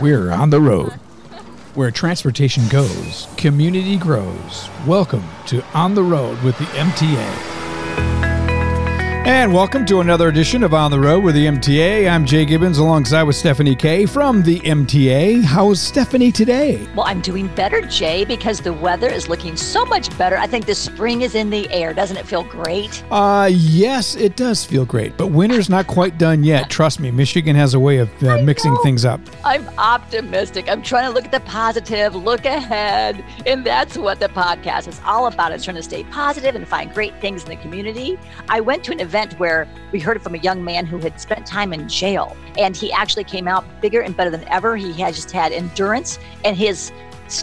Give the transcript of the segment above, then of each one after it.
We're on the road. Where transportation goes, community grows. Welcome to On the Road with the MTA. And welcome to another edition of On the Road with the MTA. I'm Jay Gibbons alongside with Stephanie Kay from the MTA. How's Stephanie today? Well, I'm doing better, Jay, because the weather is looking so much better. I think the spring is in the air. Doesn't it feel great? Uh, yes, it does feel great, but winter's not quite done yet. Trust me, Michigan has a way of uh, mixing things up. I'm optimistic. I'm trying to look at the positive, look ahead, and that's what the podcast is all about. It's trying to stay positive and find great things in the community. I went to an event where we heard from a young man who had spent time in jail and he actually came out bigger and better than ever. He had just had endurance and his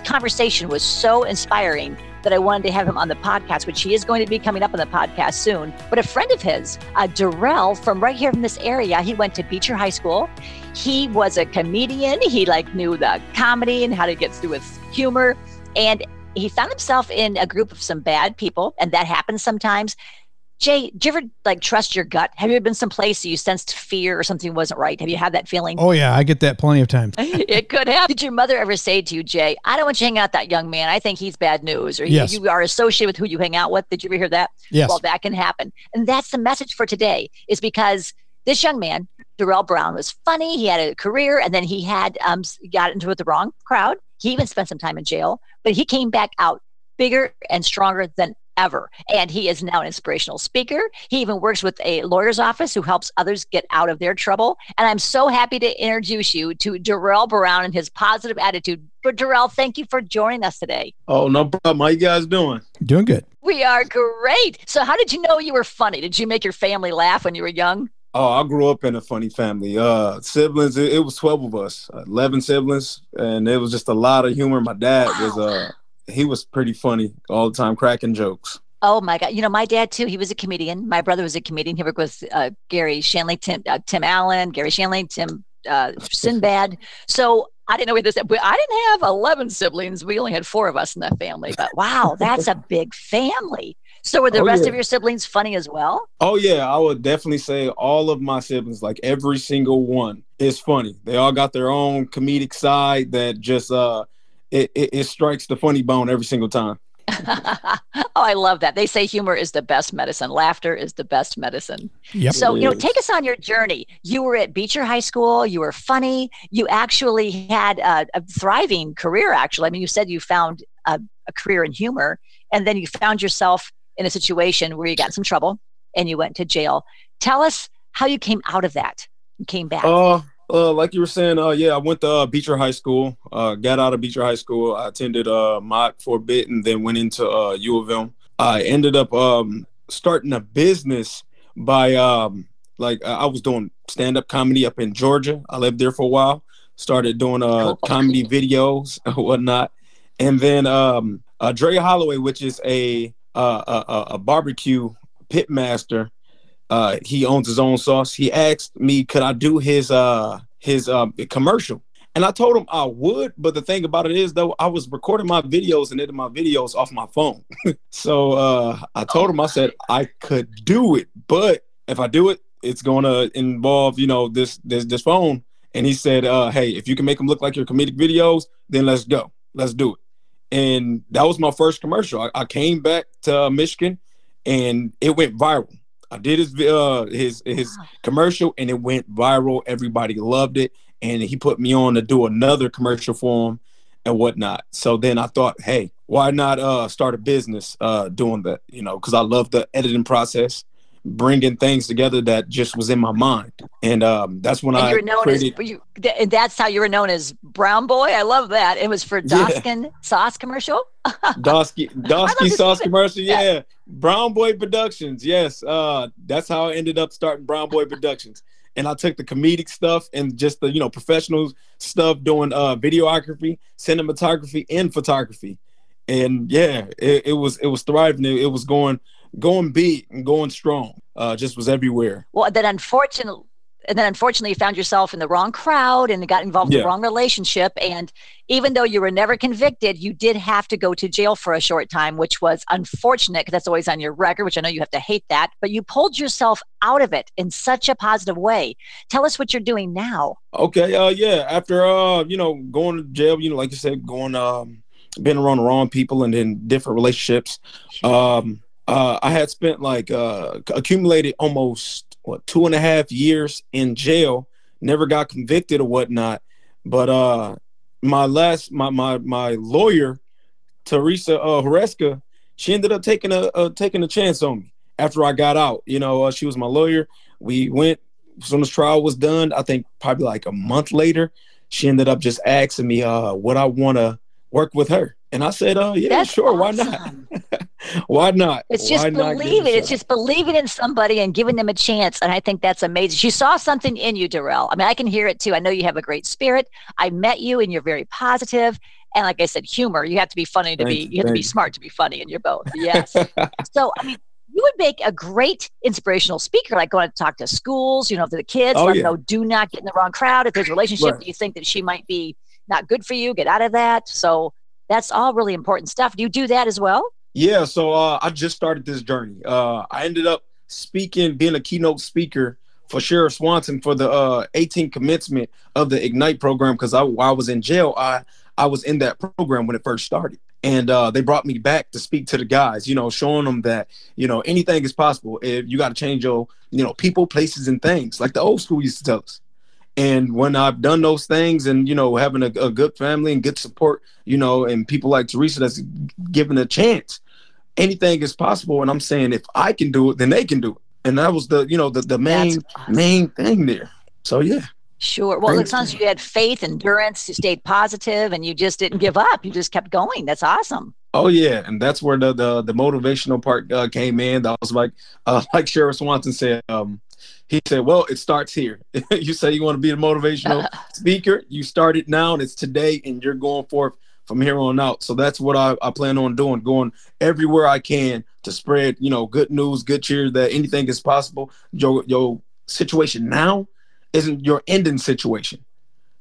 conversation was so inspiring that I wanted to have him on the podcast, which he is going to be coming up on the podcast soon. But a friend of his, uh, Darrell, from right here from this area, he went to Beecher High School. He was a comedian. He like knew the comedy and how to get through with humor. And he found himself in a group of some bad people, and that happens sometimes. Jay, do you ever like trust your gut? Have you ever been someplace you sensed fear or something wasn't right? Have you had that feeling? Oh yeah, I get that plenty of times. it could happen. Did your mother ever say to you, Jay, I don't want you to hang out with that young man. I think he's bad news. Or yes. you, you are associated with who you hang out with. Did you ever hear that? Yes. Well, that can happen. And that's the message for today is because this young man, Darrell Brown, was funny. He had a career and then he had um, got into with the wrong crowd. He even spent some time in jail, but he came back out bigger and stronger than ever. And he is now an inspirational speaker. He even works with a lawyer's office who helps others get out of their trouble. And I'm so happy to introduce you to Darrell Brown and his positive attitude. But Darrell, thank you for joining us today. Oh, no problem. How you guys doing? Doing good. We are great. So how did you know you were funny? Did you make your family laugh when you were young? Oh, I grew up in a funny family. Uh, siblings, it, it was 12 of us, 11 siblings, and it was just a lot of humor. My dad wow. was uh he was pretty funny all the time, cracking jokes. Oh my God! You know, my dad too. He was a comedian. My brother was a comedian. He worked with uh, Garry Shandling, Tim, uh, Tim Allen, Gary Shanley, Tim uh, Sinbad. So I didn't know what this. I didn't have eleven siblings. We only had four of us in that family. But wow, that's a big family. So were the oh, rest yeah. of your siblings funny as well? Oh yeah, I would definitely say all of my siblings, like every single one, is funny. They all got their own comedic side that just uh it, it, it strikes the funny bone every single time. oh, I love that. They say humor is the best medicine. Laughter is the best medicine. Yep. So, you know, take us on your journey. You were at Beecher High School. You were funny. You actually had a, a thriving career, actually. I mean, you said you found a, a career in humor, and then you found yourself in a situation where you got some trouble and you went to jail. Tell us how you came out of that and came back. Uh, uh, like you were saying, uh, yeah, I went to uh, Beecher High School. Uh, got out of Beecher High School. I attended uh, Mott for a bit, and then went into uh, U of M. I ended up um, starting a business by um, like I was doing stand up comedy up in Georgia. I lived there for a while. Started doing uh, comedy videos and whatnot, and then um, uh, Dre Holloway, which is a uh, a, a barbecue pit master uh, he owns his own sauce. He asked me, could I do his uh his um commercial? And I told him I would, but the thing about it is though, I was recording my videos and editing my videos off my phone. so uh I told him I said I could do it, but if I do it, it's gonna involve, you know, this this this phone. And he said, uh, hey, if you can make them look like your comedic videos, then let's go. Let's do it. And that was my first commercial. I, I came back to uh, Michigan and it went viral I did his uh his his commercial and it went viral. Everybody loved it, and he put me on to do another commercial for him and whatnot. So then I thought, hey, why not uh start a business uh doing that? You know, because I love the editing process, bringing things together that just was in my mind, and um that's when and I you were known created. As, you, and that's how you were known as Brown Boy. I love that. It was for Doskin yeah. sauce commercial. Dosky Dosky sauce commercial, yeah. yeah. Brown Boy Productions, yes. Uh, that's how I ended up starting Brown Boy Productions. And I took the comedic stuff and just the you know professional stuff doing uh videography, cinematography, and photography. And yeah, it, it was it was thriving. It, it was going going big and going strong. Uh, just was everywhere. Well, then unfortunately and then unfortunately you found yourself in the wrong crowd and got involved yeah. in the wrong relationship. And even though you were never convicted you did have to go to jail for a short time which was unfortunate because that's always on your record which i know you have to hate that. But you pulled yourself out of it in such a positive way. Tell us what you're doing now. Okay uh yeah after uh you know going to jail you know like you said going um being around the wrong people and in different relationships um uh i had spent like uh accumulated almost what two and a half years in jail, never got convicted or whatnot. But uh my last my my my lawyer, Teresa uh Horeska, she ended up taking a uh, taking a chance on me after I got out. You know, uh, she was my lawyer. We went as soon as trial was done. I think probably like a month later, she ended up just asking me uh what I want to work with her. And I said, "Uh, yeah, That's sure. Awesome. Why not? why not? It's just why believing. It's just believing in somebody and giving them a chance. And I think that's amazing. She saw something in you, Darrell. I mean, I can hear it too. I know you have a great spirit. I met you, and you're very positive. And like I said, humor. You have to be funny to be. You have to be smart to be funny, and you're both. Yes. so I mean, you would make a great inspirational speaker, like going to talk to schools, you know, to the kids, oh, let yeah. them know do not get in the wrong crowd. If there's a relationship right. that you think that she might be not good for you, get out of that. So that's all really important stuff. Do you do that as well? Yeah. So uh, I just started this journey. Uh, I ended up speaking, being a keynote speaker for Sheriff Swanson for the uh, 18 commencement of the Ignite program because I, I was in jail, I I was in that program when it first started. And uh, they brought me back to speak to the guys, you know, showing them that, you know, anything is possible if you got to change your, you know, people, places, and things like the old school used to tell us. And when I've done those things and, you know, having a, a good family and good support, you know, and people like Teresa that's given a chance, anything is possible. And I'm saying if I can do it, then they can do it. And that was the, you know, the, the main, awesome. main thing there. So, yeah. Sure. Well, it sounds like you had faith, endurance, you stayed positive, and you just didn't give up. You just kept going. That's awesome. Oh yeah, and that's where the the, the motivational part uh, came in. That was like, uh, like Sheriff Swanson said, um, he said, Well, it starts here. you say you want to be a motivational speaker. You start it now, and it's today, and you're going forth from here on out. So that's what I, I plan on doing, going everywhere I can to spread, you know, good news, good cheer that anything is possible. Your your situation now isn't your ending situation.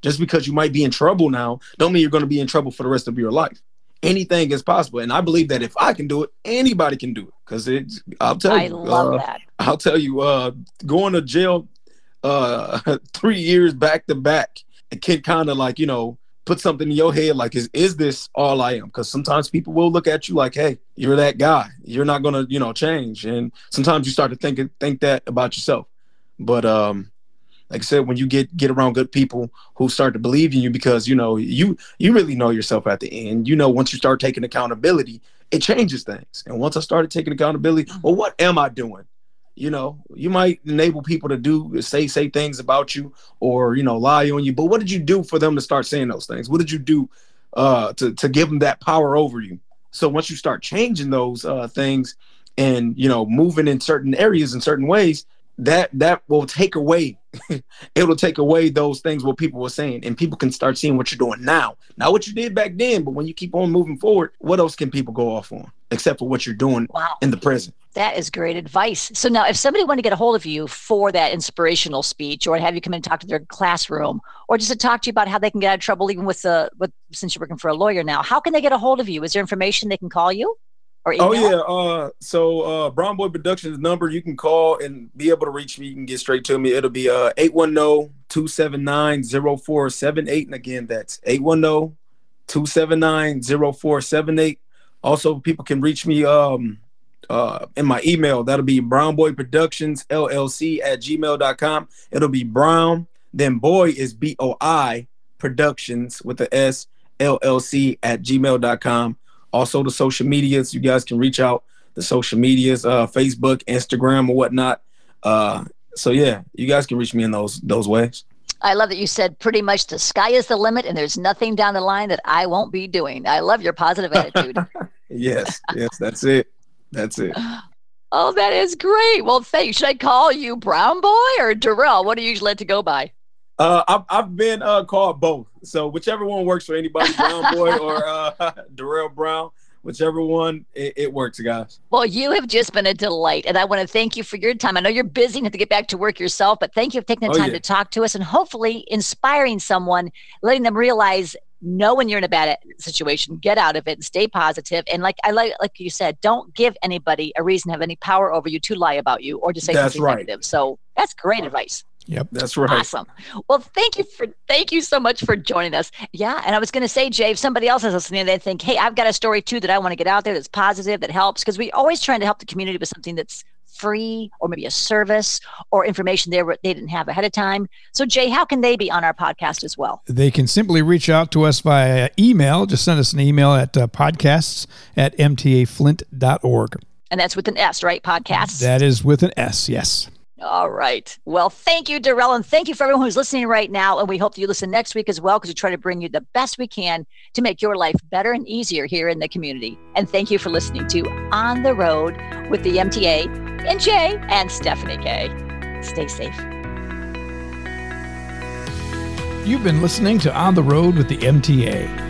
Just because you might be in trouble now, don't mean you're going to be in trouble for the rest of your life anything is possible. And I believe that if I can do it, anybody can do it. Cause it's I'll tell I you. I love uh, that. I'll tell you, uh going to jail uh three years back to back, it can kind of like, you know, put something in your head like is is this all I am? Because sometimes people will look at you like, hey, you're that guy. You're not gonna, you know, change. And sometimes you start to think think that about yourself. But um like I said, when you get get around good people who start to believe in you, because you know you you really know yourself at the end. You know, once you start taking accountability, it changes things. And once I started taking accountability, mm-hmm. well, what am I doing? You know, you might enable people to do say say things about you or you know lie on you, but what did you do for them to start saying those things? What did you do uh, to to give them that power over you? So once you start changing those uh, things and you know moving in certain areas in certain ways, that that will take away it will take away those things what people were saying and people can start seeing what you're doing now. Not what you did back then but when you keep on moving forward what else can people go off on except for what you're doing wow. in the present? That is great advice. So now if somebody wanted to get a hold of you for that inspirational speech or have you come in and talk to their classroom or just to talk to you about how they can get out of trouble even with the with since you're working for a lawyer now how can they get a hold of you? Is there information they can call you or email? Oh yeah. Uh, so uh, Brown Boy Productions number you can call and be able to reach me. You can get straight to me. It'll be uh 810-279-0478. And again, that's 810-279-0478. Also, people can reach me um uh in my email. That'll be Brown Boy Productions LLC at gmail.com. It'll be Brown, then boy is B-O-I Productions with the S LLC at gmail.com. Also, the social medias, you guys can reach out. The social medias, uh, Facebook, Instagram, or whatnot. Uh, so yeah, you guys can reach me in those those ways. I love that you said pretty much the sky is the limit and there's nothing down the line that I won't be doing. I love your positive attitude. yes, yes, that's it. That's it. Oh, that is great. Well, thank you. Should I call you Brown Boy or Darrell? What do you usually like to go by? Uh, I've, I've been uh, called both. So whichever one works for anybody, Brown Boy or uh, Darrell Brown, whichever one it, it, works, guys. Well, you have just been a delight, and I want to thank you for your time. I know you're busy and have to get back to work yourself, but thank you for taking the oh, time yeah. to talk to us and hopefully inspiring someone, letting them realize know when you're in a bad situation, get out of it and stay. And like I like like you said, don't give anybody a reason to have any power over you to lie about you or to say that's something right. negative. So that's great advice. Yep, that's right. Awesome. Well, thank you for thank you so much for joining us. Yeah, and I was going to say, Jay, if somebody else is listening, they think, hey, I've got a story too that I want to get out there that's positive, that helps, because we always trying to help the community with something that's free or maybe a service or information they, were, they didn't have ahead of time. So, Jay, how can they be on our podcast as well? They can simply reach out to us via email. Just send us an email at uh, podcasts at mtaflint.org. And that's with an S, right? Podcasts? That is with an S, yes. All right. Well, thank you, Darrell, and thank you for everyone who's listening right now. And we hope that you listen next week as well, because we try to bring you the best we can to make your life better and easier here in the community. And thank you for listening to On the Road with the MTA and Jay and Stephanie K. Stay safe. You've been listening to On the Road with the MTA.